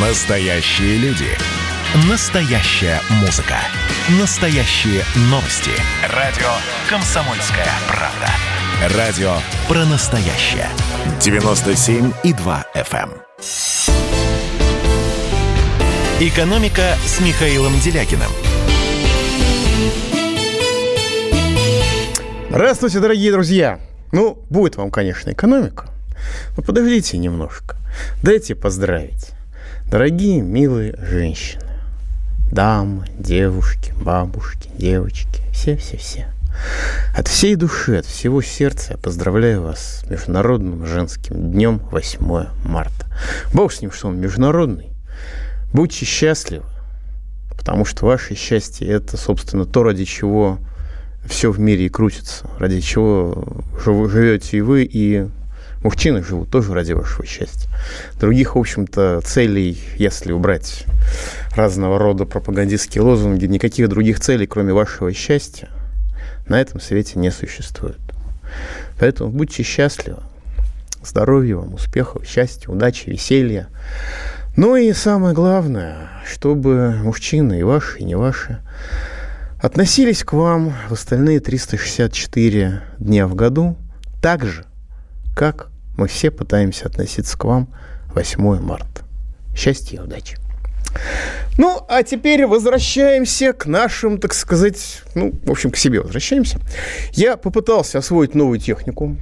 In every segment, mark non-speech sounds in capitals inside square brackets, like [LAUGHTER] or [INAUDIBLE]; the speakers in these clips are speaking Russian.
Настоящие люди. Настоящая музыка. Настоящие новости. Радио «Комсомольская правда». Радио про настоящее. 97,2 FM. эм. «Экономика» с Михаилом Делякиным. Здравствуйте, дорогие друзья! Ну, будет вам, конечно, экономика. Но подождите немножко. Дайте поздравить. Дорогие, милые женщины. Дамы, девушки, бабушки, девочки. Все-все-все. От всей души, от всего сердца я поздравляю вас с Международным женским днем 8 марта. Бог с ним, что он международный. Будьте счастливы, потому что ваше счастье – это, собственно, то, ради чего все в мире и крутится, ради чего жив- живете и вы, и мужчины живут тоже ради вашего счастья. Других, в общем-то, целей, если убрать разного рода пропагандистские лозунги, никаких других целей, кроме вашего счастья, на этом свете не существует. Поэтому будьте счастливы, здоровья вам, успехов, счастья, удачи, веселья. Ну и самое главное, чтобы мужчины и ваши, и не ваши относились к вам в остальные 364 дня в году так же, как мы все пытаемся относиться к вам 8 марта. Счастья и удачи. Ну, а теперь возвращаемся к нашим, так сказать, ну, в общем, к себе возвращаемся. Я попытался освоить новую технику.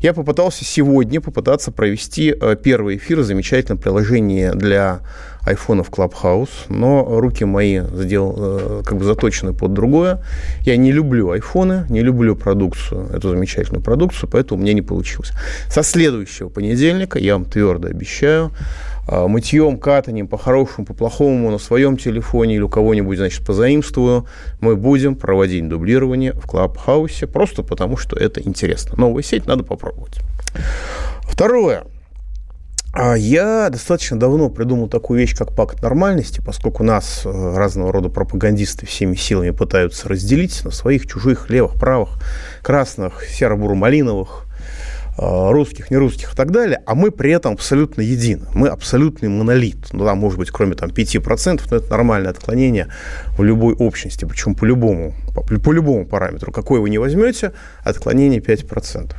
Я попытался сегодня попытаться провести э, первый эфир в замечательном приложении для айфонов Clubhouse, но руки мои сделал, э, как бы заточены под другое. Я не люблю айфоны, не люблю продукцию, эту замечательную продукцию, поэтому меня не получилось. Со следующего понедельника, я вам твердо обещаю, э, мытьем, катанием, по-хорошему, по-плохому на своем телефоне или у кого-нибудь, значит, позаимствую, мы будем проводить дублирование в Клабхаусе, просто потому что это интересно. Новая сеть надо попробовать. Второе. А Я достаточно давно придумал такую вещь, как пакт нормальности, поскольку нас э, разного рода пропагандисты всеми силами пытаются разделить на своих, чужих, левых, правых, красных, серо-буро-малиновых, э, русских, нерусских и так далее, а мы при этом абсолютно едины. Мы абсолютный монолит. Ну, да, может быть, кроме там 5%, но это нормальное отклонение в любой общности, причем по любому, по, по любому параметру. Какой вы не возьмете, отклонение 5%.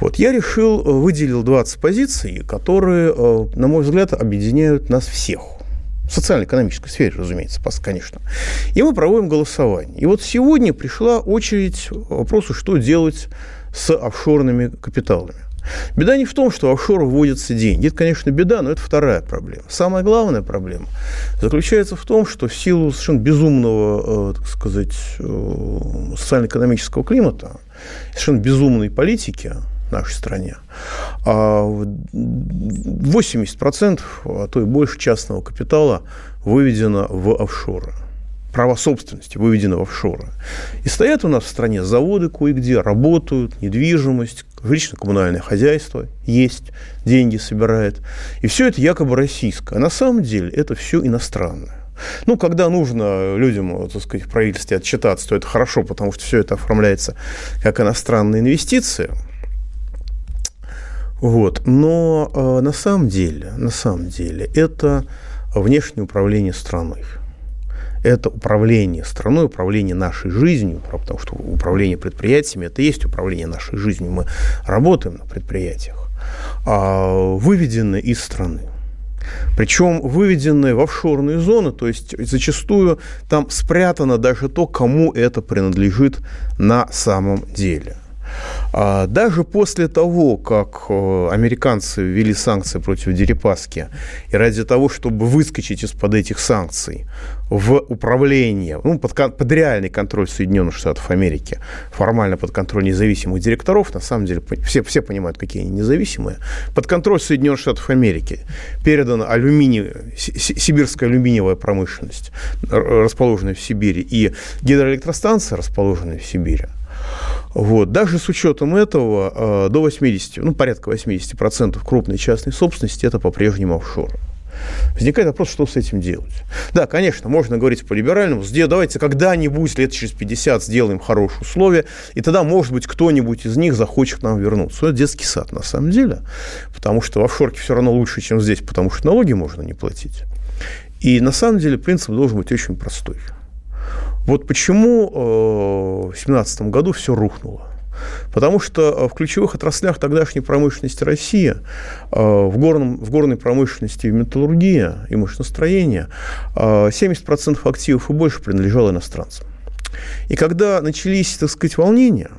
Вот, я решил, э, выделил 20 позиций, которые, э, на мой взгляд, объединяют нас всех. В социально-экономической сфере, разумеется, конечно. И мы проводим голосование. И вот сегодня пришла очередь вопросу, что делать с офшорными капиталами. Беда не в том, что в офшор вводятся деньги. Это, конечно, беда, но это вторая проблема. Самая главная проблема заключается в том, что в силу совершенно безумного, э, так сказать, э, социально-экономического климата, совершенно безумной политики в нашей стране, а 80%, а то и больше частного капитала выведено в офшоры права собственности выведены в офшоры. И стоят у нас в стране заводы кое-где, работают, недвижимость, жилищно-коммунальное хозяйство есть, деньги собирает. И все это якобы российское. А на самом деле это все иностранное. Ну, когда нужно людям, так сказать, в правительстве отчитаться, то это хорошо, потому что все это оформляется как иностранные инвестиции. Вот. Но э, на самом деле, на самом деле, это внешнее управление страной это управление страной, управление нашей жизнью, потому что управление предприятиями – это и есть управление нашей жизнью. Мы работаем на предприятиях, а выведены из страны. Причем выведены в офшорные зоны, то есть зачастую там спрятано даже то, кому это принадлежит на самом деле. А даже после того, как э, американцы ввели санкции против Дерипаски, и ради того, чтобы выскочить из-под этих санкций в управление, ну, под, под реальный контроль Соединенных Штатов Америки, формально под контроль независимых директоров, на самом деле все, все понимают, какие они независимые, под контроль Соединенных Штатов Америки передана алюминий, сибирская алюминиевая промышленность, расположенная в Сибири, и гидроэлектростанция, расположенная в Сибири. Вот. Даже с учетом этого до 80, ну, порядка 80% крупной частной собственности это по-прежнему офшоры. Возникает вопрос, что с этим делать. Да, конечно, можно говорить по-либеральному, давайте когда-нибудь, лет через 50, сделаем хорошие условия, и тогда, может быть, кто-нибудь из них захочет к нам вернуться. Это детский сад, на самом деле, потому что в офшорке все равно лучше, чем здесь, потому что налоги можно не платить. И на самом деле принцип должен быть очень простой. Вот почему э, в 2017 году все рухнуло. Потому что э, в ключевых отраслях тогдашней промышленности России, э, в, горном, в горной промышленности и металлургии и машиностроения 70% активов и больше принадлежало иностранцам. И когда начались, так сказать, волнения,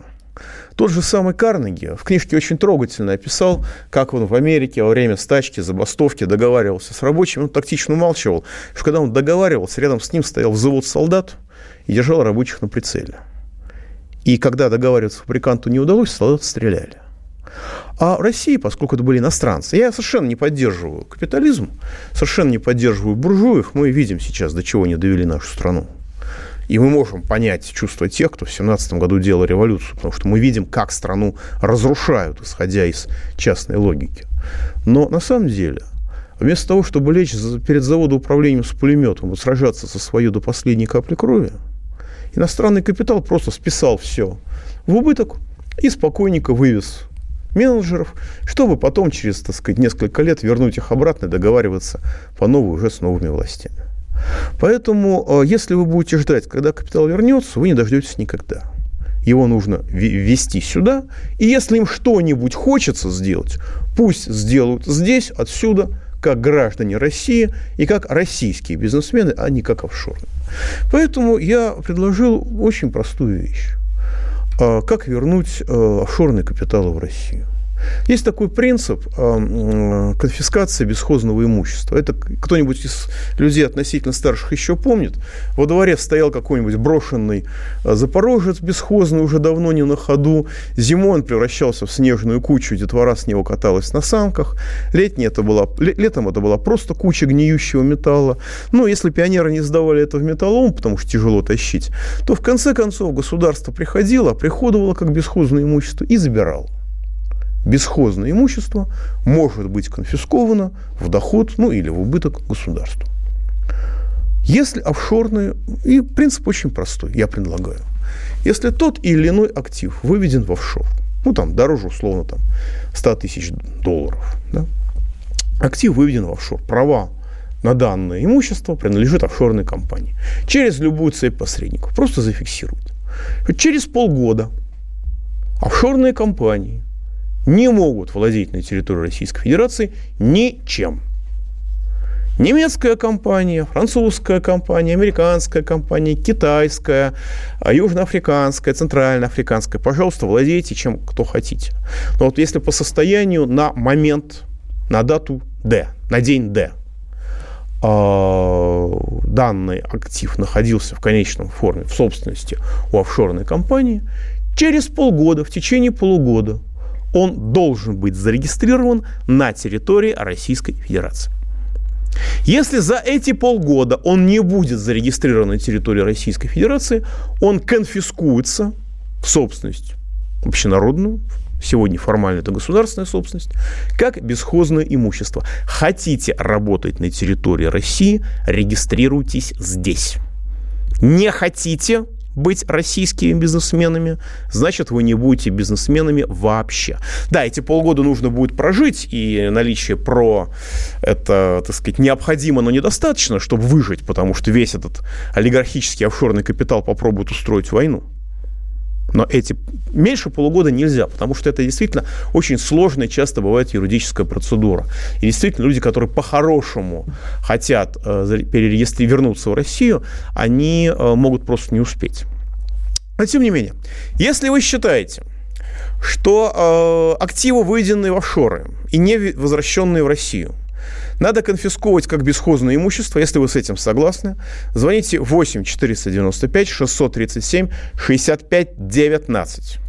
тот же самый Карнеги в книжке очень трогательно описал, как он в Америке во время стачки, забастовки договаривался с рабочими, он тактично умалчивал, что когда он договаривался, рядом с ним стоял взвод солдат и держал рабочих на прицеле. И когда договариваться фабриканту не удалось, солдаты стреляли. А в России, поскольку это были иностранцы, я совершенно не поддерживаю капитализм, совершенно не поддерживаю буржуев, мы видим сейчас, до чего они довели нашу страну. И мы можем понять чувства тех, кто в 17 году делал революцию, потому что мы видим, как страну разрушают, исходя из частной логики. Но на самом деле, вместо того, чтобы лечь перед заводом управлением с пулеметом и сражаться со своей до последней капли крови, иностранный капитал просто списал все в убыток и спокойненько вывез менеджеров, чтобы потом через, так сказать, несколько лет вернуть их обратно и договариваться по новой уже с новыми властями. Поэтому, э, если вы будете ждать, когда капитал вернется, вы не дождетесь никогда. Его нужно ввести сюда, и если им что-нибудь хочется сделать, пусть сделают здесь, отсюда, как граждане России и как российские бизнесмены, а не как офшорные. Поэтому я предложил очень простую вещь. А, как вернуть э, офшорные капиталы в Россию? Есть такой принцип э, конфискации бесхозного имущества. Это кто-нибудь из людей относительно старших еще помнит. Во дворе стоял какой-нибудь брошенный э, запорожец бесхозный, уже давно не на ходу. Зимой он превращался в снежную кучу, детвора с него каталась на санках. Летнее это была, летом это была просто куча гниющего металла. Ну, если пионеры не сдавали это в металлолом, потому что тяжело тащить, то в конце концов государство приходило, приходовало как бесхозное имущество и забирало бесхозное имущество может быть конфисковано в доход, ну или в убыток государству. Если офшорные, и принцип очень простой, я предлагаю. Если тот или иной актив выведен в офшор, ну там дороже условно там 100 тысяч долларов, да, актив выведен в офшор, права на данное имущество принадлежит офшорной компании. Через любую цепь посредников. Просто зафиксируют. Через полгода офшорные компании не могут владеть на территории Российской Федерации ничем. Немецкая компания, французская компания, американская компания, китайская, а, южноафриканская, центральноафриканская. Пожалуйста, владейте чем кто хотите. Но вот если по состоянию на момент, на дату D, на день D, а, данный актив находился в конечном форме в собственности у офшорной компании, через полгода, в течение полугода он должен быть зарегистрирован на территории Российской Федерации. Если за эти полгода он не будет зарегистрирован на территории Российской Федерации, он конфискуется в собственность общенародную, сегодня формально это государственная собственность, как бесхозное имущество. Хотите работать на территории России, регистрируйтесь здесь. Не хотите, быть российскими бизнесменами, значит, вы не будете бизнесменами вообще. Да, эти полгода нужно будет прожить, и наличие про это, так сказать, необходимо, но недостаточно, чтобы выжить, потому что весь этот олигархический офшорный капитал попробует устроить войну. Но эти меньше полугода нельзя, потому что это действительно очень сложная, часто бывает юридическая процедура. И действительно люди, которые по-хорошему хотят э, перерегистрироваться, вернуться в Россию, они э, могут просто не успеть. Но тем не менее, если вы считаете, что э, активы, выведенные в офшоры и не возвращенные в Россию, надо конфисковывать как бесхозное имущество. Если вы с этим согласны, звоните 8 495 637 65 19.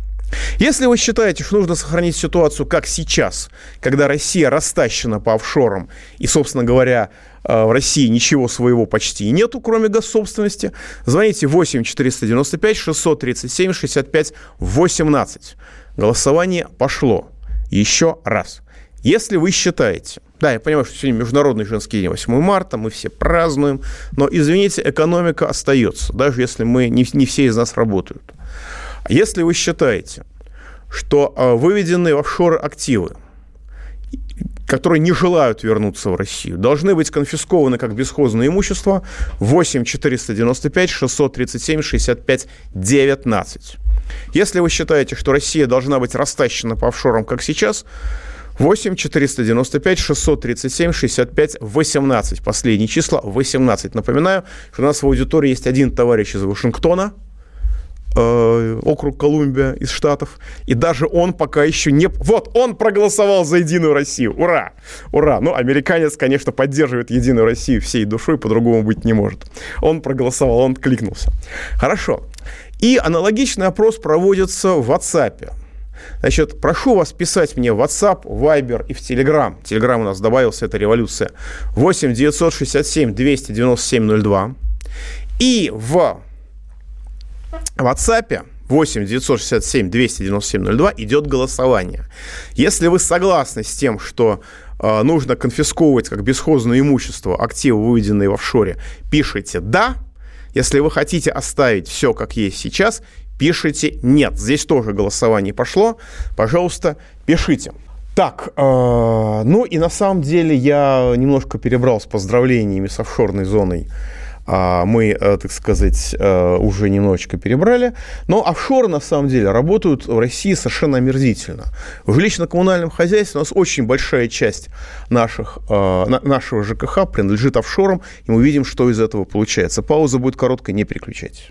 Если вы считаете, что нужно сохранить ситуацию как сейчас, когда Россия растащена по офшорам и, собственно говоря, э, в России ничего своего почти нету, кроме госсобственности, звоните 8 495 637 65 18. Голосование пошло. Еще раз. Если вы считаете, Да, я понимаю, что сегодня Международный женский день, 8 марта, мы все празднуем, но, извините, экономика остается, даже если мы, не, не все из нас работают. Если вы считаете, что а, выведенные в офшоры активы, которые не желают вернуться в Россию, должны быть конфискованы как бесхозное имущество 8 495 637 65 19. Если вы считаете, что Россия должна быть растащена по офшорам, как сейчас, 8 495 637 65 18. Последние числа 18. Напоминаю, что у нас в аудитории есть один товарищ из Вашингтона, э, округ Колумбия из Штатов, и даже он пока еще не... Вот, он проголосовал за Единую Россию. Ура! Ура! Ну, американец, конечно, поддерживает Единую Россию всей душой, по-другому быть не может. Он проголосовал, он кликнулся. Хорошо. И аналогичный опрос проводится в WhatsApp. Значит, прошу вас писать мне в WhatsApp, Viber и в Telegram. Telegram у нас добавился, это революция. 8 967 297 02. И в WhatsApp 8 967 297 02 идет голосование. Если вы согласны с тем, что э, нужно конфисковывать как бесхозное имущество активы, выведенные в офшоре, пишите «да», если вы хотите оставить все как есть сейчас, пишите «нет». Здесь тоже голосование пошло. Пожалуйста, пишите. Так, э, ну и на самом деле я немножко перебрал с поздравлениями с офшорной зоной а, мы, э, так сказать, э, уже немножечко перебрали. Но офшоры, на самом деле, работают в России совершенно омерзительно. В жилищно-коммунальном хозяйстве у нас очень большая часть наших, э, нашего ЖКХ принадлежит офшорам, и мы видим, что из этого получается. Пауза будет короткая, не переключайтесь.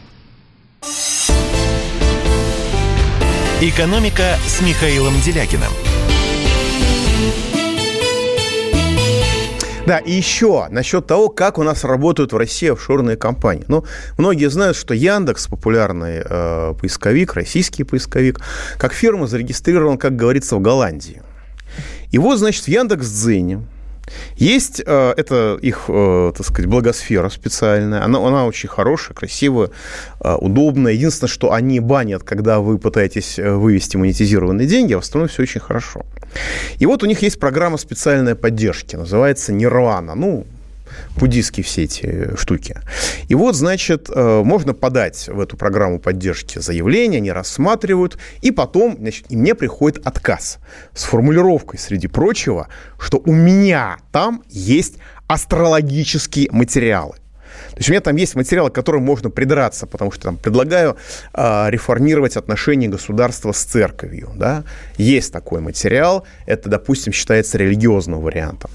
«Экономика» с Михаилом Делякиным – Да, и еще насчет того, как у нас работают в России офшорные компании. Ну, многие знают, что Яндекс, популярный э, поисковик, российский поисковик, как фирма зарегистрирован, как говорится, в Голландии. И вот, значит, в Яндекс.Дзене есть, э, это их, э, так сказать, благосфера специальная, она, она очень хорошая, красивая, э, удобная. Единственное, что они банят, когда вы пытаетесь вывести монетизированные деньги, а в остальном все очень хорошо. И вот у них есть программа специальной поддержки, называется Нирвана. Ну, буддийские все эти штуки. И вот, значит, э, можно подать в эту программу поддержки заявление, они рассматривают, и потом, значит, и мне приходит отказ с формулировкой, среди прочего, что у меня там есть астрологические материалы. То есть у меня там есть материалы, к которым можно придраться, потому что там предлагаю э, реформировать отношения государства с церковью. Да? Есть такой материал, это, допустим, считается религиозным вариантом.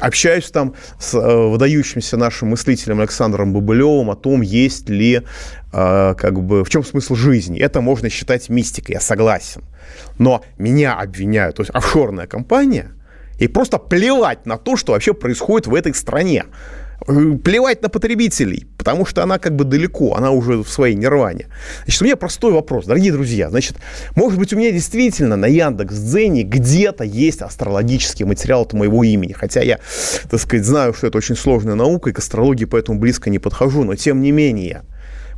Общаюсь там с э, выдающимся нашим мыслителем Александром Бабылевым о том, есть ли, э, как бы, в чем смысл жизни. Это можно считать мистикой, я согласен. Но меня обвиняют, то есть офшорная компания, и просто плевать на то, что вообще происходит в этой стране. Э, плевать на потребителей, потому что она как бы далеко, она уже в своей нирване. Значит, у меня простой вопрос, дорогие друзья. Значит, может быть, у меня действительно на Яндекс Дзене где-то есть астрологический материал от моего имени, хотя я, так сказать, знаю, что это очень сложная наука, и к астрологии поэтому близко не подхожу, но тем не менее,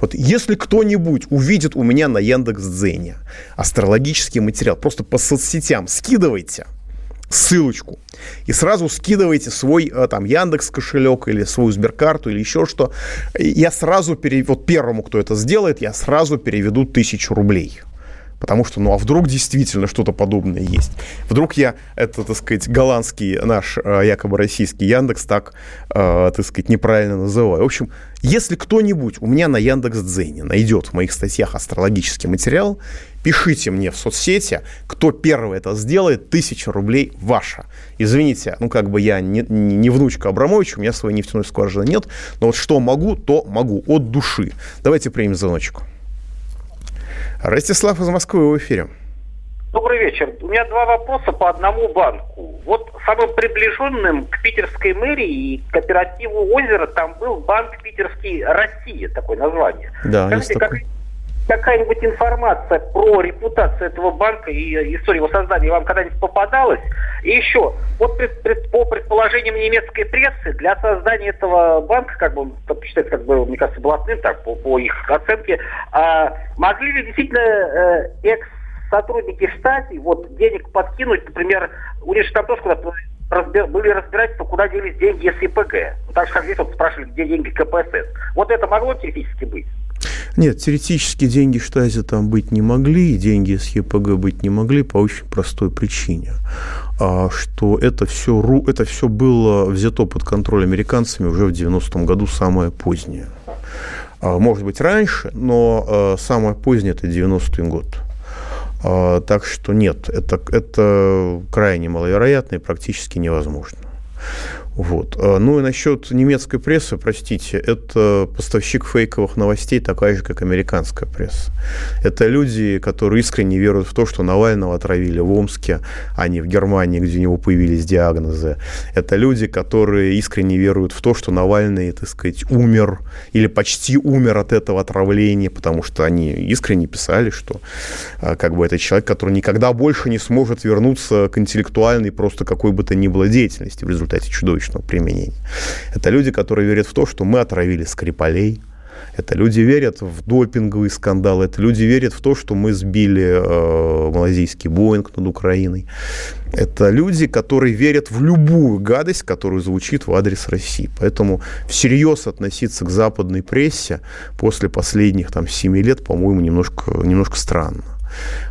вот если кто-нибудь увидит у меня на Яндекс Дзене астрологический материал, просто по соцсетям скидывайте – ссылочку и сразу скидываете свой э, там Яндекс кошелек или свою Сберкарту или еще что. Я сразу переведу, вот первому, кто это сделает, я сразу переведу тысячу рублей. Потому что, ну, а вдруг действительно что-то подобное есть? Вдруг я, это, так сказать, голландский наш, э, якобы российский Яндекс так, э, так сказать, неправильно называю. В общем, если кто-нибудь у меня на Яндекс.Дзене найдет в моих статьях астрологический материал, пишите мне в соцсети, кто первый это сделает, тысяча рублей ваша. Извините, ну как бы я не, не внучка Абрамовича, у меня своей нефтяной скважины нет, но вот что могу, то могу, от души. Давайте примем звоночку. Ростислав из Москвы в эфире. Добрый вечер. У меня два вопроса по одному банку. Вот самым приближенным к питерской мэрии и кооперативу озера там был банк питерский «Россия», такое название. Да, Скажите, есть такой. Как какая-нибудь информация про репутацию этого банка и историю его создания вам когда-нибудь попадалась? И еще, вот по предположениям немецкой прессы, для создания этого банка, как бы считается, как бы, мне кажется, блатным, так, по, по их оценке, а, могли ли действительно э, экс сотрудники штата вот денег подкинуть, например, у них же там тоже куда-то разбир, были разбирательства, куда делись деньги из ИПГ. Так же, как здесь вот спрашивали, где деньги КПСС. Вот это могло теоретически быть? Нет, теоретически деньги Штази там быть не могли, деньги с ЕПГ быть не могли по очень простой причине, а, что это все, это все было взято под контроль американцами уже в 90-м году самое позднее. А, может быть, раньше, но а, самое позднее – это 90-й год. Так что нет, это, это крайне маловероятно и практически невозможно. Вот. А, ну и насчет немецкой прессы, простите, это поставщик фейковых новостей такая же, как американская пресса. Это люди, которые искренне веруют в то, что Навального отравили в Омске, а не в Германии, где у него появились диагнозы. Это люди, которые искренне веруют в то, что Навальный, так сказать, умер или почти умер от этого отравления, потому что они искренне писали, что а, как бы это человек, который никогда больше не сможет вернуться к интеллектуальной просто какой бы то ни было деятельности в результате чудовищного научного применения. Это люди, которые верят в то, что мы отравили Скрипалей, это люди верят в допинговые скандалы, это люди верят в то, что мы сбили э, малазийский Боинг над Украиной. Это люди, которые верят в любую гадость, которая звучит в адрес России. Поэтому всерьез относиться к западной прессе после последних там, 7 лет, по-моему, немножко, немножко странно.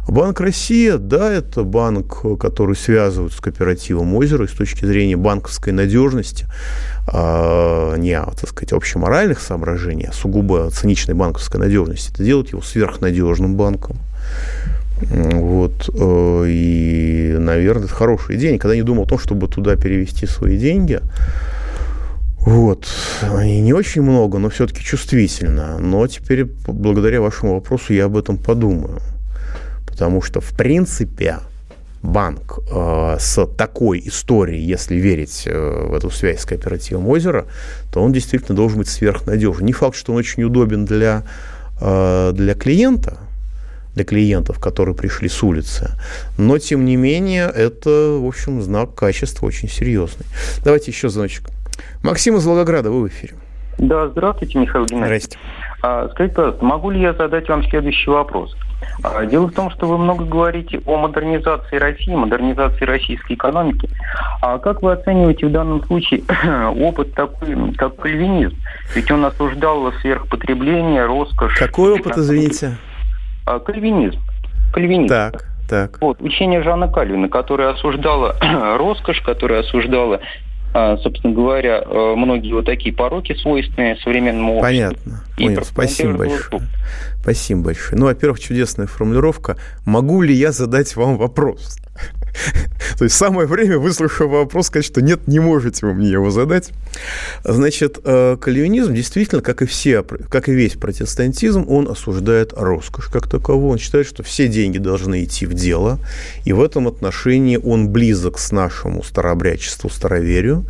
Банк Россия, да, это банк, который связывают с кооперативом озера с точки зрения банковской надежности, а, не, так сказать, общеморальных соображений, а сугубо циничной банковской надежности. Это делает его сверхнадежным банком. Вот. Э, и, наверное, это хорошая идея. Никогда не думал о том, чтобы туда перевести свои деньги. Вот. И не очень много, но все-таки чувствительно. Но теперь, благодаря вашему вопросу, я об этом подумаю потому что, в принципе, банк э, с такой историей, если верить э, в эту связь с кооперативом озера, то он действительно должен быть сверхнадежен. Не факт, что он очень удобен для, э, для клиента, для клиентов, которые пришли с улицы. Но, тем не менее, это, в общем, знак качества очень серьезный. Давайте еще звоночек. Максим из Волгограда, вы в эфире. Да, здравствуйте, Михаил Геннадьевич. Здрасте. А, скажите, пожалуйста, могу ли я задать вам следующий вопрос? А, дело в том, что вы много говорите о модернизации России, модернизации российской экономики. А как вы оцениваете в данном случае [CLEARS THROAT] опыт такой, как кальвинизм? Ведь он осуждал сверхпотребление, роскошь. Какой опыт, извините? А, кальвинизм. Кальвинизм. Так. Так. Вот, учение Жана Кальвина, которое осуждало [CLEARS THROAT] роскошь, которое осуждало собственно говоря, э, многие вот такие пороки свойственные современному обществу. Понятно. Понял. Спасибо большое. Спасибо большое. Ну, во-первых, чудесная формулировка. Могу ли я задать вам вопрос? [LAUGHS] То есть самое время, выслушав вопрос, сказать, что нет, не можете вы мне его задать. Значит, э, кальвинизм действительно, как и, все, как и весь протестантизм, он осуждает роскошь как таковую. Он считает, что все деньги должны идти в дело, и в этом отношении он близок с нашему старообрядчеству, староверию,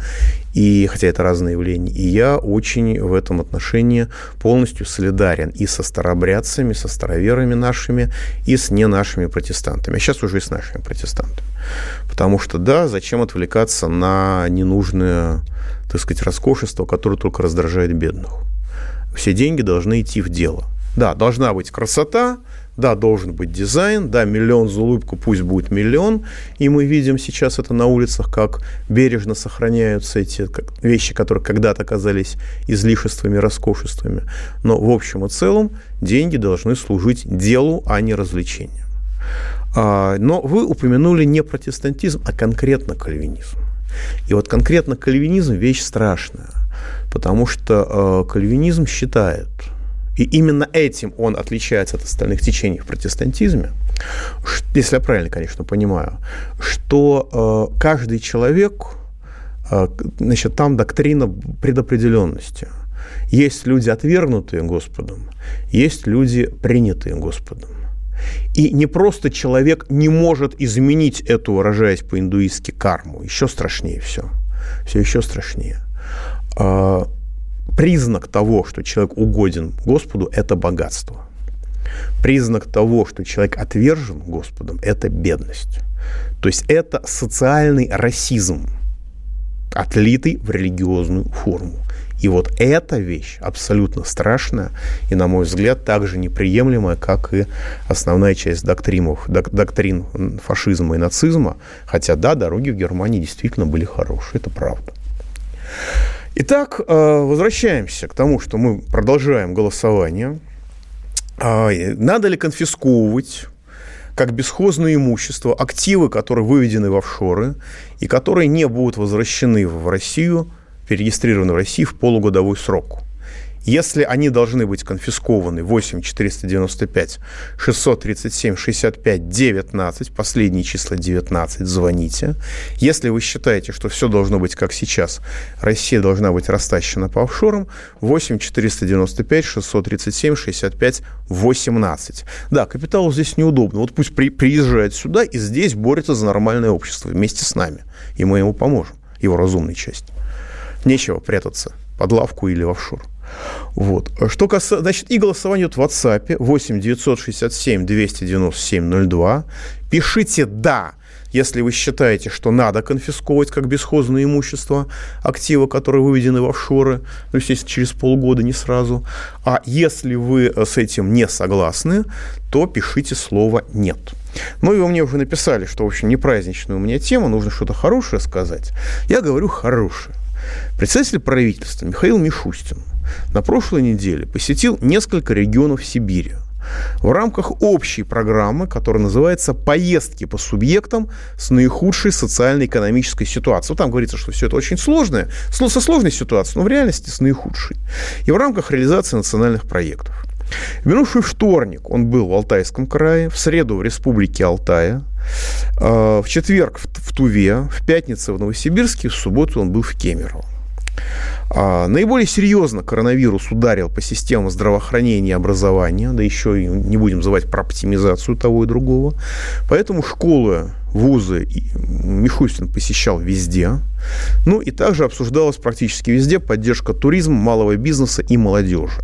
и, хотя это разные явления, и я очень в этом отношении полностью солидарен и со старообрядцами, со староверами нашими, и с не нашими протестантами. А сейчас уже и с нашими протестантами. Потому что, да, зачем отвлекаться на ненужное, так сказать, роскошество, которое только раздражает бедных. Все деньги должны идти в дело. Да, должна быть красота, да, должен быть дизайн, да, миллион за улыбку, пусть будет миллион. И мы видим сейчас это на улицах, как бережно сохраняются эти вещи, которые когда-то казались излишествами, роскошествами. Но в общем и целом деньги должны служить делу, а не развлечению. А, но вы упомянули не протестантизм, а конкретно кальвинизм. И вот конкретно кальвинизм – вещь страшная, потому что э, кальвинизм считает, и именно этим он отличается от остальных течений в протестантизме, если я правильно, конечно, понимаю, что э, каждый человек, значит, там доктрина предопределенности. Есть люди, отвергнутые Господом, есть люди, принятые Господом. И не просто человек не может изменить эту, выражаясь по-индуистски, карму. Еще страшнее все. Все еще страшнее. А, признак того, что человек угоден Господу, это богатство. Признак того, что человек отвержен Господом, это бедность. То есть это социальный расизм, отлитый в религиозную форму. И вот эта вещь абсолютно страшная и, на мой взгляд, также неприемлемая, как и основная часть доктринов, док, доктрин фашизма и нацизма. Хотя, да, дороги в Германии действительно были хорошие, это правда. Итак, э, возвращаемся к тому, что мы продолжаем голосование. А, надо ли конфисковывать как бесхозное имущество активы, которые выведены в офшоры и которые не будут возвращены в Россию – перерегистрированы в России в полугодовой срок. Если они должны быть конфискованы 8 495 637 65 19, последние числа 19, звоните. Если вы считаете, что все должно быть как сейчас, Россия должна быть растащена по офшорам, 8 495 637 65 18. Да, капиталу здесь неудобно. Вот пусть при, приезжает сюда и здесь борется за нормальное общество вместе с нами. И мы ему поможем, его разумной части. Нечего прятаться под лавку или в офшор. Вот. Что касается, значит, и голосование в WhatsApp 8 967 297 02. Пишите «да», если вы считаете, что надо конфисковывать как бесхозное имущество активы, которые выведены в офшоры, ну, естественно, через полгода, не сразу. А если вы с этим не согласны, то пишите слово «нет». Ну и вы мне уже написали, что, в общем, не праздничная у меня тема, нужно что-то хорошее сказать. Я говорю хорошее. Председатель правительства Михаил Мишустин на прошлой неделе посетил несколько регионов Сибири в рамках общей программы, которая называется «Поездки по субъектам с наихудшей социально-экономической ситуацией». Вот там говорится, что все это очень сложное, со сложной ситуацией, но в реальности с наихудшей. И в рамках реализации национальных проектов. В минувший вторник он был в Алтайском крае, в среду в Республике Алтая, в четверг в Туве, в пятницу в Новосибирске, в субботу он был в Кемерово. А, наиболее серьезно коронавирус ударил по системам здравоохранения и образования, да еще и не будем забывать про оптимизацию того и другого. Поэтому школы, вузы Мишустин посещал везде. Ну и также обсуждалась практически везде поддержка туризма, малого бизнеса и молодежи.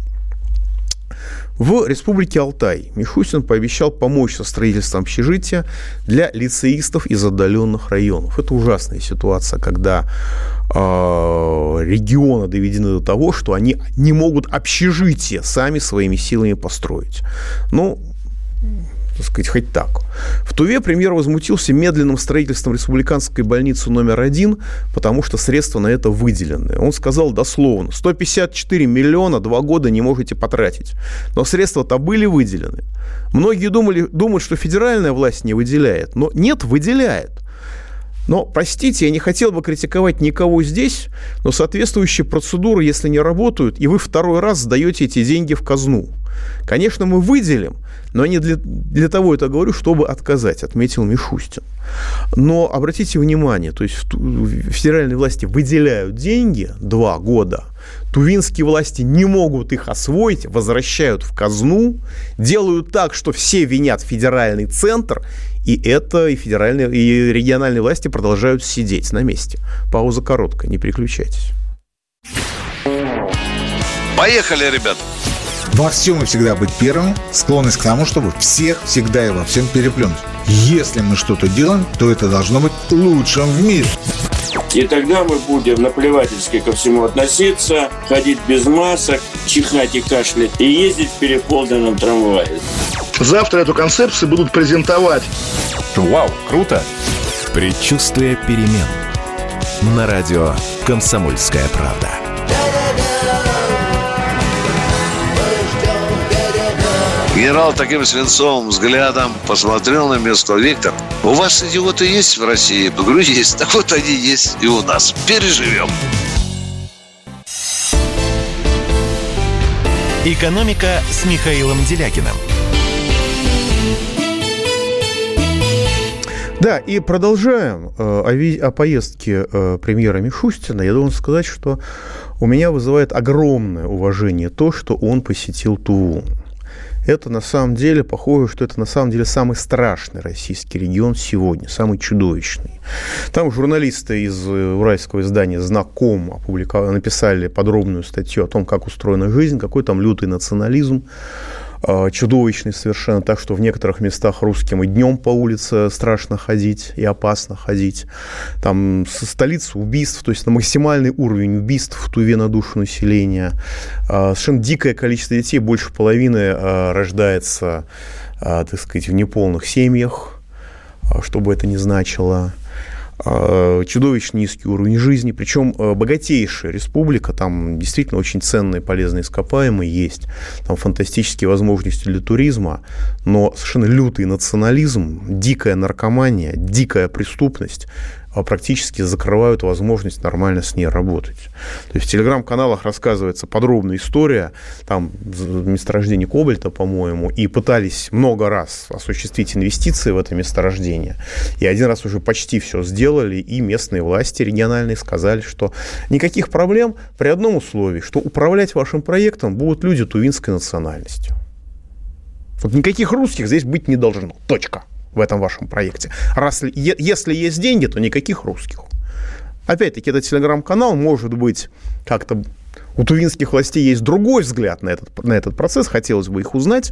В Республике Алтай Мишустин пообещал помочь со строительством общежития для лицеистов из отдаленных районов. Это ужасная ситуация, когда э, регионы доведены до того, что они не могут общежитие сами своими силами построить. Ну, так сказать, хоть так. В Туве премьер возмутился медленным строительством республиканской больницы номер один, потому что средства на это выделены. Он сказал дословно, 154 миллиона два года не можете потратить. Но средства-то были выделены. Многие думали, думают, что федеральная власть не выделяет. Но нет, выделяет. Но, простите, я не хотел бы критиковать никого здесь, но соответствующие процедуры, если не работают, и вы второй раз сдаете эти деньги в казну. Конечно, мы выделим, но не для, для того это говорю, чтобы отказать, отметил Мишустин. Но обратите внимание, то есть федеральные власти выделяют деньги два года, тувинские власти не могут их освоить, возвращают в казну, делают так, что все винят федеральный центр, и это и федеральные, и региональные власти продолжают сидеть на месте. Пауза короткая, не переключайтесь. Поехали, ребят! Во всем и всегда быть первыми, склонность к тому, чтобы всех всегда и во всем переплюнуть. Если мы что-то делаем, то это должно быть лучшим в мире. И тогда мы будем наплевательски ко всему относиться, ходить без масок, чихать и кашлять и ездить в переполненном трамвае. Завтра эту концепцию будут презентовать. Вау, круто! Предчувствие перемен. На радио «Комсомольская правда». Генерал таким свинцовым взглядом посмотрел на место. Виктор, у вас идиоты есть в России? Я говорю, есть. Так вот они есть и у нас. Переживем. «Экономика» с Михаилом Делякиным. Да, и продолжаем э, о, о поездке э, премьера Мишустина. Я должен сказать, что у меня вызывает огромное уважение то, что он посетил Туву это на самом деле похоже, что это на самом деле самый страшный российский регион сегодня, самый чудовищный. Там журналисты из э, уральского издания «Знаком» опубликовали, написали подробную статью о том, как устроена жизнь, какой там лютый национализм, чудовищный совершенно, так что в некоторых местах русским и днем по улице страшно ходить и опасно ходить. Там столица убийств, то есть на максимальный уровень убийств в Туве на душу населения. А, совершенно дикое количество детей, больше половины а, рождается, так сказать, в неполных семьях, что бы это ни значило. А, чудовищно низкий уровень жизни, причем а, богатейшая республика, там действительно очень ценные полезные ископаемые есть, там фантастические возможности для туризма, но совершенно лютый национализм, дикая наркомания, дикая преступность, практически закрывают возможность нормально с ней работать. То есть в телеграм-каналах рассказывается подробная история, там месторождение кобальта, по-моему, и пытались много раз осуществить инвестиции в это месторождение. И один раз уже почти все сделали, и местные власти региональные сказали, что никаких проблем при одном условии, что управлять вашим проектом будут люди тувинской национальности. Вот никаких русских здесь быть не должно. Точка в этом вашем проекте. Раз, если есть деньги, то никаких русских. Опять-таки, этот телеграм-канал может быть как-то у тувинских властей есть другой взгляд на этот, на этот процесс, хотелось бы их узнать,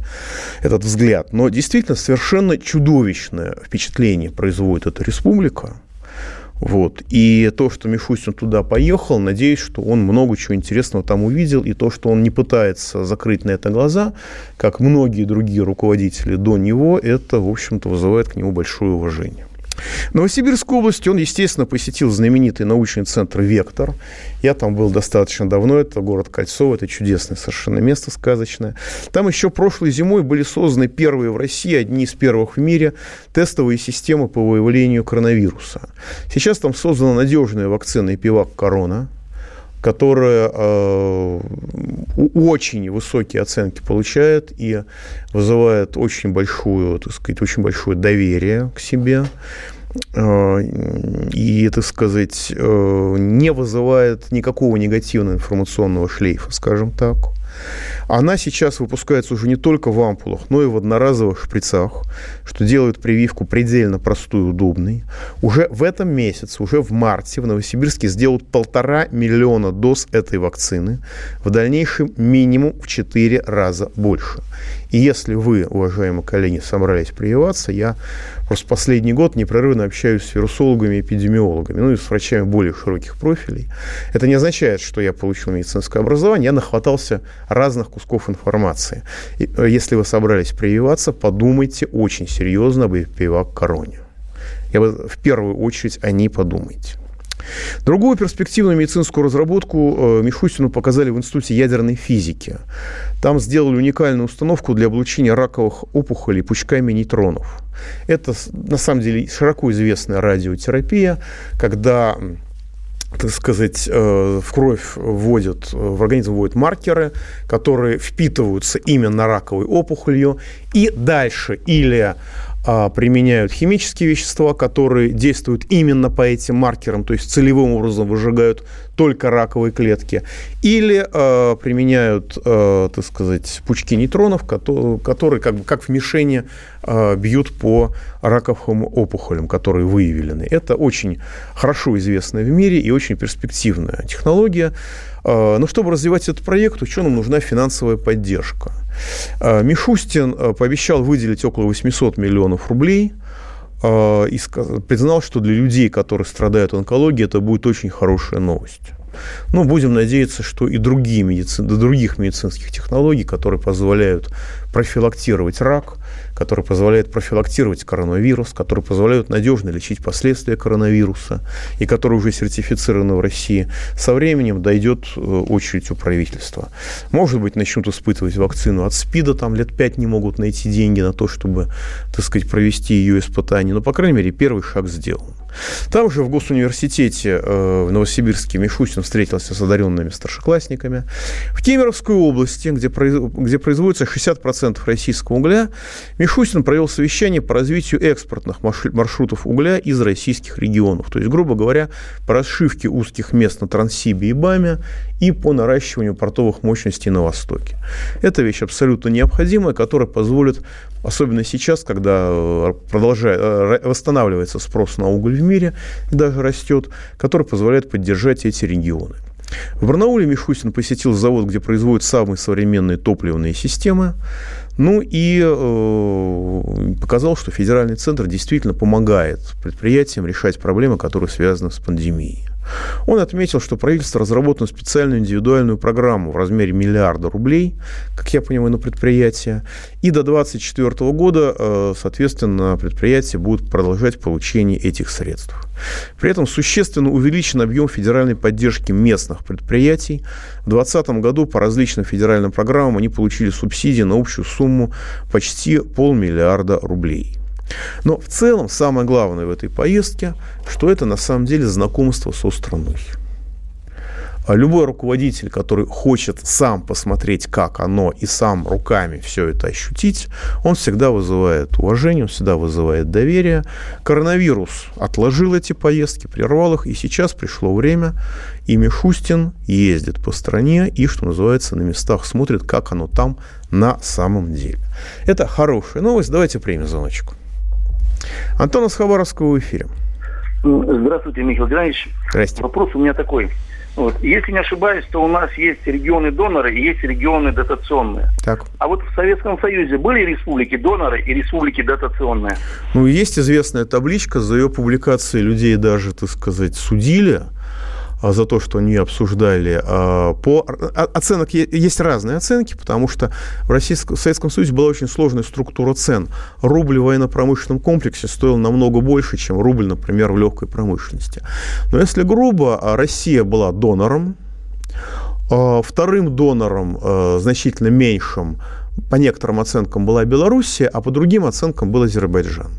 этот взгляд, но действительно совершенно чудовищное впечатление производит эта республика. Вот. И то, что Мишустин туда поехал, надеюсь, что он много чего интересного там увидел, и то, что он не пытается закрыть на это глаза, как многие другие руководители до него, это, в общем-то, вызывает к нему большое уважение. В Новосибирской области он, естественно, посетил знаменитый научный центр «Вектор». Я там был достаточно давно. Это город Кольцово. Это чудесное совершенно место, сказочное. Там еще прошлой зимой были созданы первые в России, одни из первых в мире, тестовые системы по выявлению коронавируса. Сейчас там создана надежная вакцина и пивак «Корона», которая э, очень высокие оценки получает и вызывает очень большую, так сказать, очень большое доверие к себе э, и, так сказать, э, не вызывает никакого негативного информационного шлейфа, скажем так. Она сейчас выпускается уже не только в ампулах, но и в одноразовых шприцах, что делает прививку предельно простой и удобной. Уже в этом месяце, уже в марте в Новосибирске сделают полтора миллиона доз этой вакцины. В дальнейшем минимум в 4 раза больше. И если вы, уважаемые коллеги, собрались прививаться, я просто последний год непрерывно общаюсь с вирусологами эпидемиологами, ну и с врачами более широких профилей. Это не означает, что я получил медицинское образование, я нахватался разных кусков информации. И, э, если вы собрались прививаться, подумайте очень серьезно об прививак короне. Я бы в первую очередь о ней подумайте. Другую перспективную медицинскую разработку э, Мишустину показали в Институте ядерной физики. Там сделали уникальную установку для облучения раковых опухолей пучками нейтронов. Это, на самом деле, широко известная радиотерапия, когда так сказать, э, в кровь вводят, в организм вводят маркеры, которые впитываются именно раковой опухолью, и дальше или применяют химические вещества, которые действуют именно по этим маркерам, то есть целевым образом выжигают только раковые клетки, или э, применяют, э, так сказать, пучки нейтронов, которые, которые как бы как в мишени э, бьют по раковым опухолям, которые выявлены. Это очень хорошо известная в мире и очень перспективная технология. Э, но чтобы развивать этот проект, ученым нужна финансовая поддержка. Э, Мишустин э, пообещал выделить около 800 миллионов рублей и признал, что для людей, которые страдают онкологией, это будет очень хорошая новость. Но будем надеяться, что и другие медици... других медицинских технологий, которые позволяют профилактировать рак, которые позволяют профилактировать коронавирус, которые позволяют надежно лечить последствия коронавируса и которые уже сертифицированы в России, со временем дойдет э, очередь у правительства. Может быть, начнут испытывать вакцину от СПИДа, там лет пять не могут найти деньги на то, чтобы, так сказать, провести ее испытание, но, по крайней мере, первый шаг сделан. Там же в Госуниверситете э, в Новосибирске Мишустин встретился с одаренными старшеклассниками. В Кемеровской области, где, где производится 60% российского угля, Мишустин провел совещание по развитию экспортных маршрутов угля из российских регионов. То есть, грубо говоря, по расшивке узких мест на Транссибе и БАМе и по наращиванию портовых мощностей на Востоке. Это вещь абсолютно необходимая, которая позволит, особенно сейчас, когда э, продолжает, э, восстанавливается спрос на уголь в мире и даже растет, который позволяет поддержать эти регионы. В Барнауле Мишустин посетил завод, где производят самые современные топливные системы. Ну и э, показал, что федеральный центр действительно помогает предприятиям решать проблемы, которые связаны с пандемией. Он отметил, что правительство разработало специальную индивидуальную программу в размере миллиарда рублей, как я понимаю, на предприятие, и до 2024 года, э, соответственно, предприятия будут продолжать получение этих средств. При этом существенно увеличен объем федеральной поддержки местных предприятий. В 2020 году по различным федеральным программам они получили субсидии на общую сумму почти полмиллиарда рублей. Но в целом самое главное в этой поездке, что это на самом деле знакомство со страной. А любой руководитель, который хочет сам посмотреть, как оно, и сам руками все это ощутить, он всегда вызывает уважение, он всегда вызывает доверие. Коронавирус отложил эти поездки, прервал их, и сейчас пришло время, и Мишустин ездит по стране и, что называется, на местах смотрит, как оно там на самом деле. Это хорошая новость. Давайте примем звоночку. Антон из Хабаровского в эфире. Здравствуйте, Михаил Геннадьевич. Здрасте. Вопрос у меня такой. Вот. Если не ошибаюсь, то у нас есть регионы-доноры и есть регионы дотационные. Так. А вот в Советском Союзе были республики-доноры и республики дотационные? Ну, есть известная табличка, за ее публикацией людей даже, так сказать, судили. А, за то, что они обсуждали. А, по оценок есть разные оценки, потому что в, Российском, в Советском Союзе была очень сложная структура цен. Рубль в военно-промышленном комплексе стоил намного больше, чем рубль, например, в легкой промышленности. Но если грубо, а, Россия была донором, вторым донором, значительно меньшим, по некоторым оценкам была Белоруссия, а по другим оценкам был Азербайджан.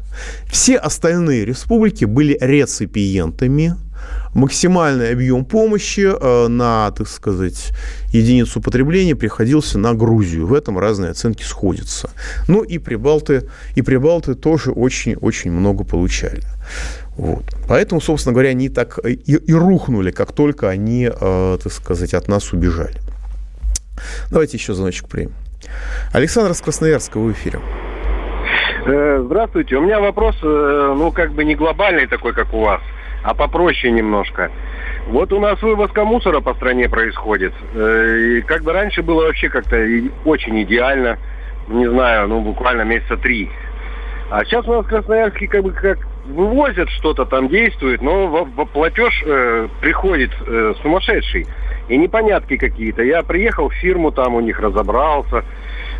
Все остальные республики были реципиентами максимальный объем помощи э, на, так сказать, единицу потребления приходился на Грузию. В этом разные оценки сходятся. Ну и прибалты, и прибалты тоже очень-очень много получали. Вот. Поэтому, собственно говоря, они так и, и рухнули, как только они, э, так сказать, от нас убежали. Давайте еще звоночек примем. Александр с Красноярска в эфире. Э, здравствуйте. У меня вопрос, ну, как бы не глобальный такой, как у вас а попроще немножко. Вот у нас вывозка мусора по стране происходит. Э, и как бы раньше было вообще как-то очень идеально, не знаю, ну буквально месяца три. А сейчас у нас в Красноярске как бы как вывозят что-то там действует, но в, в платеж э, приходит э, сумасшедший. И непонятки какие-то. Я приехал в фирму, там у них разобрался.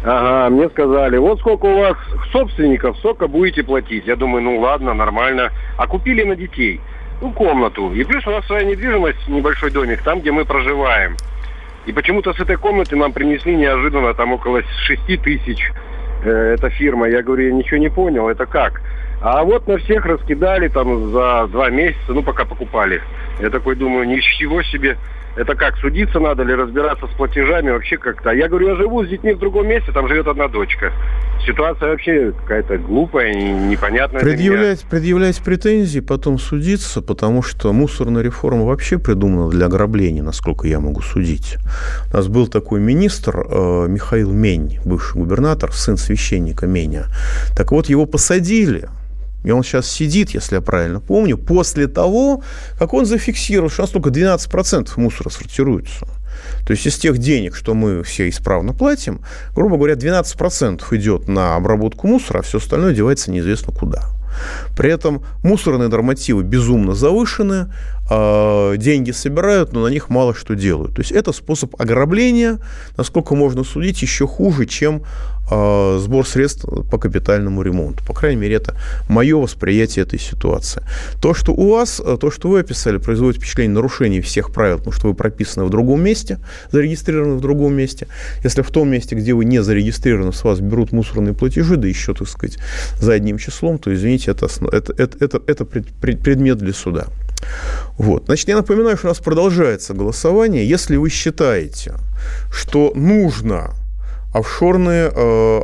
Ага, мне сказали, вот сколько у вас собственников, сколько будете платить. Я думаю, ну ладно, нормально. А купили на детей ну, комнату. И плюс у нас своя недвижимость, небольшой домик, там, где мы проживаем. И почему-то с этой комнаты нам принесли неожиданно там около 6 тысяч э, эта фирма. Я говорю, я ничего не понял, это как? А вот на всех раскидали там за два месяца, ну, пока покупали. Я такой думаю, ничего себе. Это как, судиться надо или разбираться с платежами вообще как-то? Я говорю, я живу с детьми в другом месте, там живет одна дочка. Ситуация вообще какая-то глупая, непонятная. Предъявлять, предъявлять претензии, потом судиться, потому что мусорная реформа вообще придумана для ограбления, насколько я могу судить. У нас был такой министр э, Михаил Мень, бывший губернатор, сын священника Меня. Так вот, его посадили и он сейчас сидит, если я правильно помню, после того, как он зафиксировал, что у нас только 12% мусора сортируется. То есть из тех денег, что мы все исправно платим, грубо говоря, 12% идет на обработку мусора, а все остальное девается неизвестно куда. При этом мусорные нормативы безумно завышены, а, деньги собирают, но на них мало что делают. То есть это способ ограбления, насколько можно судить, еще хуже, чем сбор средств по капитальному ремонту. По крайней мере, это мое восприятие этой ситуации. То, что у вас, то, что вы описали, производит впечатление нарушения всех правил, потому что вы прописаны в другом месте, зарегистрированы в другом месте. Если в том месте, где вы не зарегистрированы, с вас берут мусорные платежи, да еще, так сказать, за одним числом, то, извините, это, это, это, это предмет для суда. Вот. Значит, я напоминаю, что у нас продолжается голосование. Если вы считаете, что нужно офшорные э,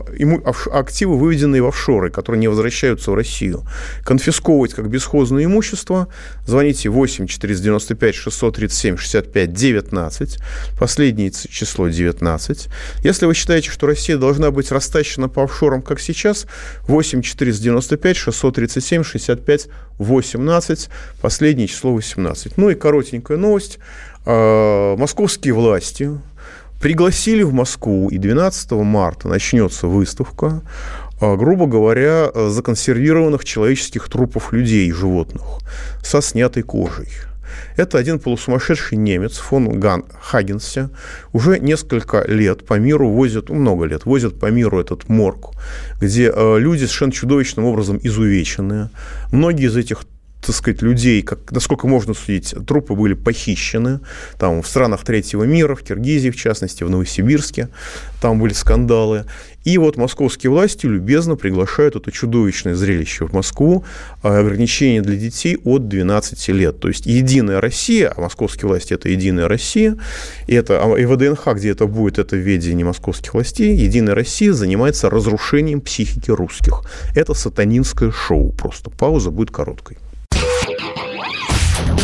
активы, выведенные в офшоры, которые не возвращаются в Россию, конфисковывать как бесхозное имущество, звоните 8 495 637 65 19, последнее число 19. Если вы считаете, что Россия должна быть растащена по офшорам, как сейчас, 8 495 637 65 18, последнее число 18. Ну и коротенькая новость. Э, московские власти пригласили в Москву, и 12 марта начнется выставка, а, грубо говоря, законсервированных человеческих трупов людей и животных со снятой кожей. Это один полусумасшедший немец, фон Ган Хагенсе. Уже несколько лет по миру возят, ну, много лет, возят по миру этот морг, где э, люди совершенно чудовищным образом изувеченные. Многие из этих так сказать, людей, как, насколько можно судить, трупы были похищены там, в странах третьего мира, в Киргизии, в частности, в Новосибирске, там были скандалы. И вот московские власти любезно приглашают это чудовищное зрелище в Москву, а, ограничение для детей от 12 лет. То есть «Единая Россия», а московские власти – это «Единая Россия», и, это, а, и ВДНХ, где это будет, это в ведении московских властей, «Единая Россия» занимается разрушением психики русских. Это сатанинское шоу просто. Пауза будет короткой.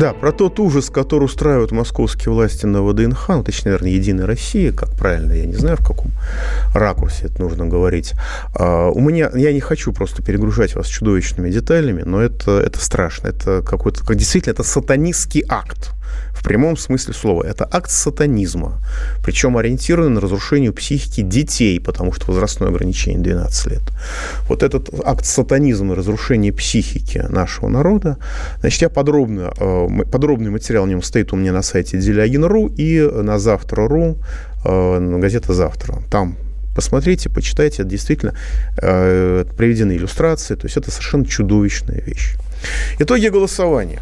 Да, про тот ужас, который устраивают московские власти на ВДНХ, ну, точнее, наверное, Единая Россия, как правильно, я не знаю, в каком ракурсе это нужно говорить. А, у меня, я не хочу просто перегружать вас чудовищными деталями, но это, это страшно. Это какой-то, как, действительно, это сатанистский акт в прямом смысле слова. Это акт сатанизма, причем ориентированный на разрушение психики детей, потому что возрастное ограничение 12 лет. Вот этот акт сатанизма и разрушения психики нашего народа, значит, я подробно, э, подробный материал о нем стоит у меня на сайте Делягин.ру и на завтра.ру, э, газета «Завтра». Там посмотрите, почитайте, это действительно э, приведены иллюстрации, то есть это совершенно чудовищная вещь. Итоги голосования.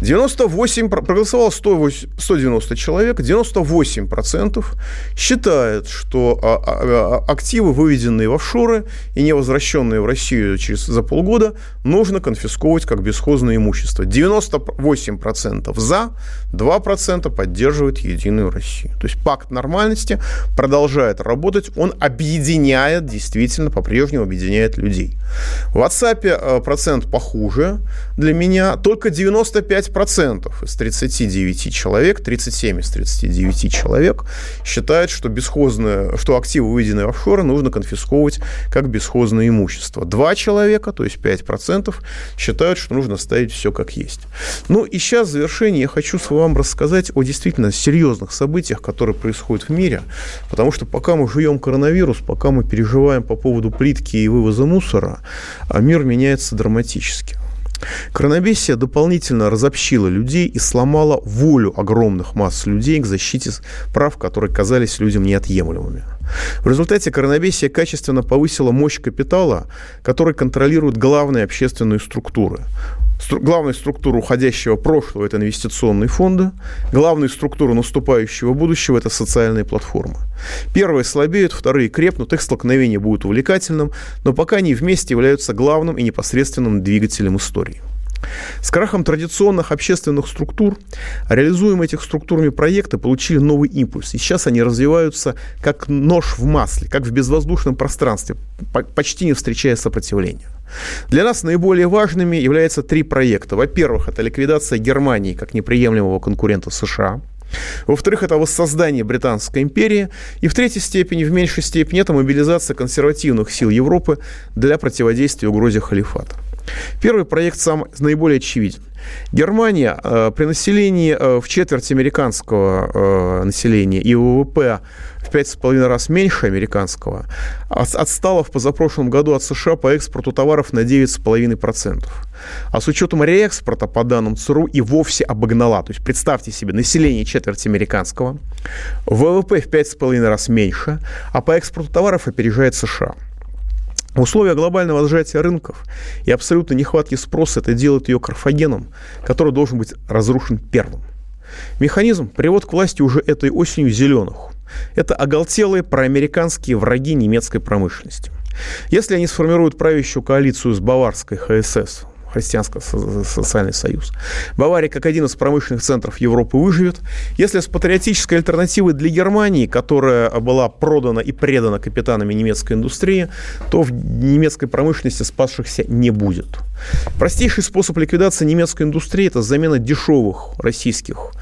98, проголосовало 190 человек, 98% считают, что а, а, а, активы, выведенные в офшоры и не возвращенные в Россию через, за полгода, нужно конфисковывать как бесхозное имущество. 98% за, 2% поддерживают Единую Россию. То есть пакт нормальности продолжает работать, он объединяет, действительно, по-прежнему объединяет людей. В WhatsApp процент похуже для меня, только 95 6% из 39 человек, 37 из 39 человек считают, что, бесхозное, что активы, выведенные в офшоры, нужно конфисковывать как бесхозное имущество. Два человека, то есть 5%, считают, что нужно ставить все как есть. Ну и сейчас в завершение я хочу с вам рассказать о действительно серьезных событиях, которые происходят в мире, потому что пока мы живем коронавирус, пока мы переживаем по поводу плитки и вывоза мусора, а мир меняется драматически. Коронабесия дополнительно разобщила людей и сломала волю огромных масс людей к защите прав, которые казались людям неотъемлемыми. В результате коронабесия качественно повысила мощь капитала, который контролирует главные общественные структуры главная структура уходящего прошлого – это инвестиционные фонды. Главная структура наступающего будущего – это социальные платформы. Первые слабеют, вторые крепнут, их столкновение будет увлекательным, но пока они вместе являются главным и непосредственным двигателем истории. С крахом традиционных общественных структур реализуемые этих структурами проекты получили новый импульс. И сейчас они развиваются как нож в масле, как в безвоздушном пространстве, почти не встречая сопротивления. Для нас наиболее важными являются три проекта. Во-первых, это ликвидация Германии как неприемлемого конкурента США. Во-вторых, это воссоздание Британской империи. И в третьей степени, в меньшей степени, это мобилизация консервативных сил Европы для противодействия угрозе халифата. Первый проект сам наиболее очевиден. Германия э, при населении э, в четверть американского э, населения и ВВП в пять с половиной раз меньше американского, отстала в позапрошлом году от США по экспорту товаров на 9,5%. А с учетом реэкспорта, по данным ЦРУ, и вовсе обогнала. То есть представьте себе, население четверти американского, ВВП в пять с половиной раз меньше, а по экспорту товаров опережает США. Условия глобального сжатия рынков и абсолютной нехватки спроса это делает ее карфагеном, который должен быть разрушен первым. Механизм – привод к власти уже этой осенью зеленых. Это оголтелые проамериканские враги немецкой промышленности. Если они сформируют правящую коалицию с баварской ХСС, Христианско-социальный союз. Бавария, как один из промышленных центров Европы, выживет. Если с патриотической альтернативой для Германии, которая была продана и предана капитанами немецкой индустрии, то в немецкой промышленности спасшихся не будет. Простейший способ ликвидации немецкой индустрии – это замена дешевых российских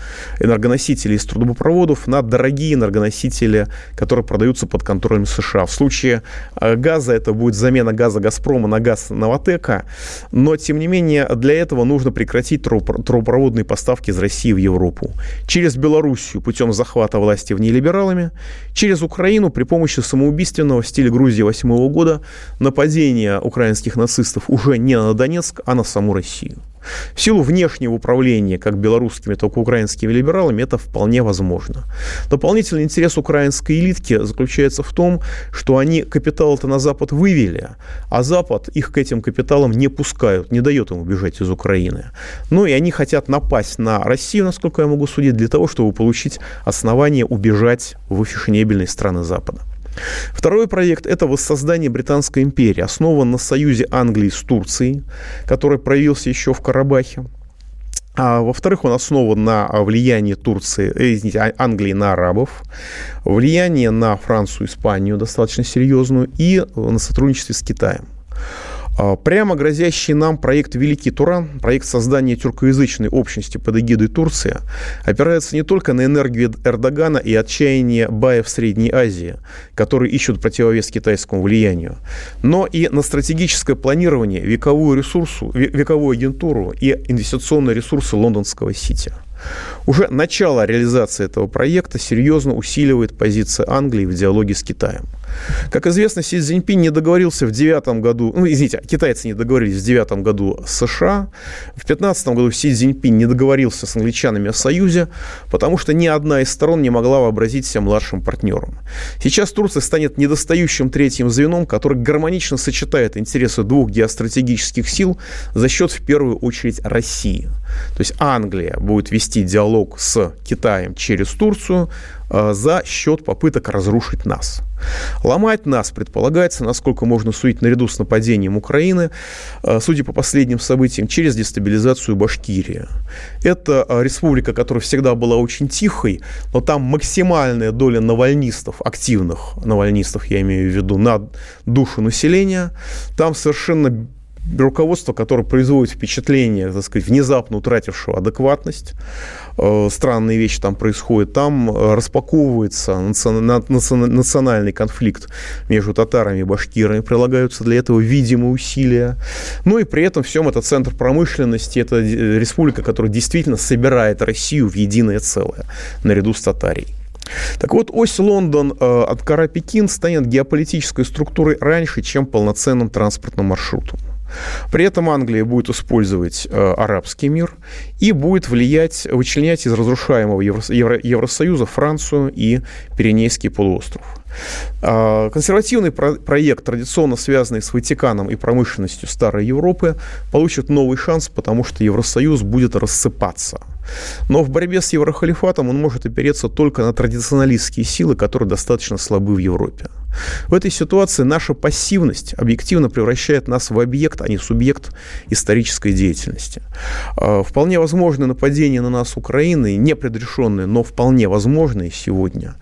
энергоносителей из трубопроводов на дорогие энергоносители, которые продаются под контролем США. В случае э, газа это будет замена газа «Газпрома» на газ «Новотека», но, тем не менее, для этого нужно прекратить трубопроводные поставки из России в Европу. Через Белоруссию путем захвата власти в ней либералами, через Украину при помощи самоубийственного в стиле Грузии 8 года нападения украинских нацистов уже не на Донецк, а на саму Россию. В силу внешнего управления как белорусскими, так и украинскими либералами это вполне возможно. Дополнительный интерес украинской элитки заключается в том, что они капитал-то на Запад вывели, а Запад их к этим капиталам не пускают, не дает им убежать из Украины. Ну и они хотят напасть на Россию, насколько я могу судить, для того, чтобы получить основание убежать в фешенебельные страны Запада. Второй проект – это воссоздание Британской империи, основан на союзе Англии с Турцией, который проявился еще в Карабахе. А во-вторых, он основан на влиянии Турции, э, извините, а, Англии на арабов, влияние на Францию, Испанию достаточно серьезную и на сотрудничестве с Китаем. А, прямо грозящий нам проект «Великий Туран», проект создания тюркоязычной общности под эгидой Турции, опирается не только на энергию Эрдогана и отчаяние баев в Средней Азии, которые ищут противовес китайскому влиянию, но и на стратегическое планирование, вековую, ресурсу, вековую агентуру и инвестиционные ресурсы лондонского Сити – уже начало реализации этого проекта серьезно усиливает позиции Англии в диалоге с Китаем. Как известно, Си Цзиньпин не договорился в девятом году, ну, извините, китайцы не договорились в девятом году с США, в пятнадцатом году Си Цзиньпин не договорился с англичанами о союзе, потому что ни одна из сторон не могла вообразить себя младшим партнером. Сейчас Турция станет недостающим третьим звеном, который гармонично сочетает интересы двух геостратегических сил за счет, в первую очередь, России. То есть Англия будет вести диалог с Китаем через Турцию э, за счет попыток разрушить нас. Ломать нас предполагается, насколько можно судить наряду с нападением Украины, э, судя по последним событиям, через дестабилизацию Башкирии. Это э, республика, которая всегда была очень тихой, но там максимальная доля навальнистов, активных навальнистов, я имею в виду, на душу населения. Там совершенно руководство, которое производит впечатление, так сказать, внезапно утратившего адекватность. Э, странные вещи там происходят. Там э, распаковывается национальный конфликт между татарами и башкирами. Прилагаются для этого видимые усилия. Ну и при этом всем это центр промышленности, это э, республика, которая действительно собирает Россию в единое целое, наряду с Татарией. Так вот, ось Лондон э, Анкара-Пекин станет геополитической структурой раньше, чем полноценным транспортным маршрутом. При этом Англия будет использовать э, арабский мир и будет влиять, вычленять из разрушаемого Евро, Евро, Евросоюза Францию и Пиренейский полуостров. А, консервативный проект, традиционно связанный с Ватиканом и промышленностью Старой Европы, получит новый шанс, потому что Евросоюз будет рассыпаться. Но в борьбе с еврохалифатом он может опереться только на традиционалистские силы, которые достаточно слабы в Европе. В этой ситуации наша пассивность объективно превращает нас в объект, а не субъект исторической деятельности. А, вполне возможное нападение на нас Украины, непредрешенное, но вполне возможное сегодня,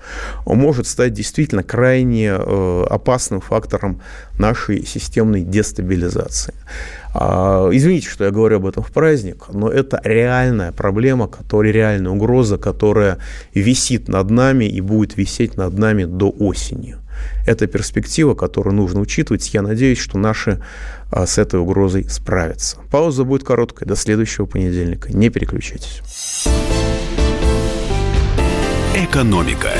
может стать действительно крайне э, опасным фактором нашей системной дестабилизации. А, извините, что я говорю об этом в праздник, но это реальная проблема, которая реальная угроза, которая висит над нами и будет висеть над нами до осени. Это перспектива, которую нужно учитывать. Я надеюсь, что наши а, с этой угрозой справятся. Пауза будет короткой. До следующего понедельника. Не переключайтесь. Экономика.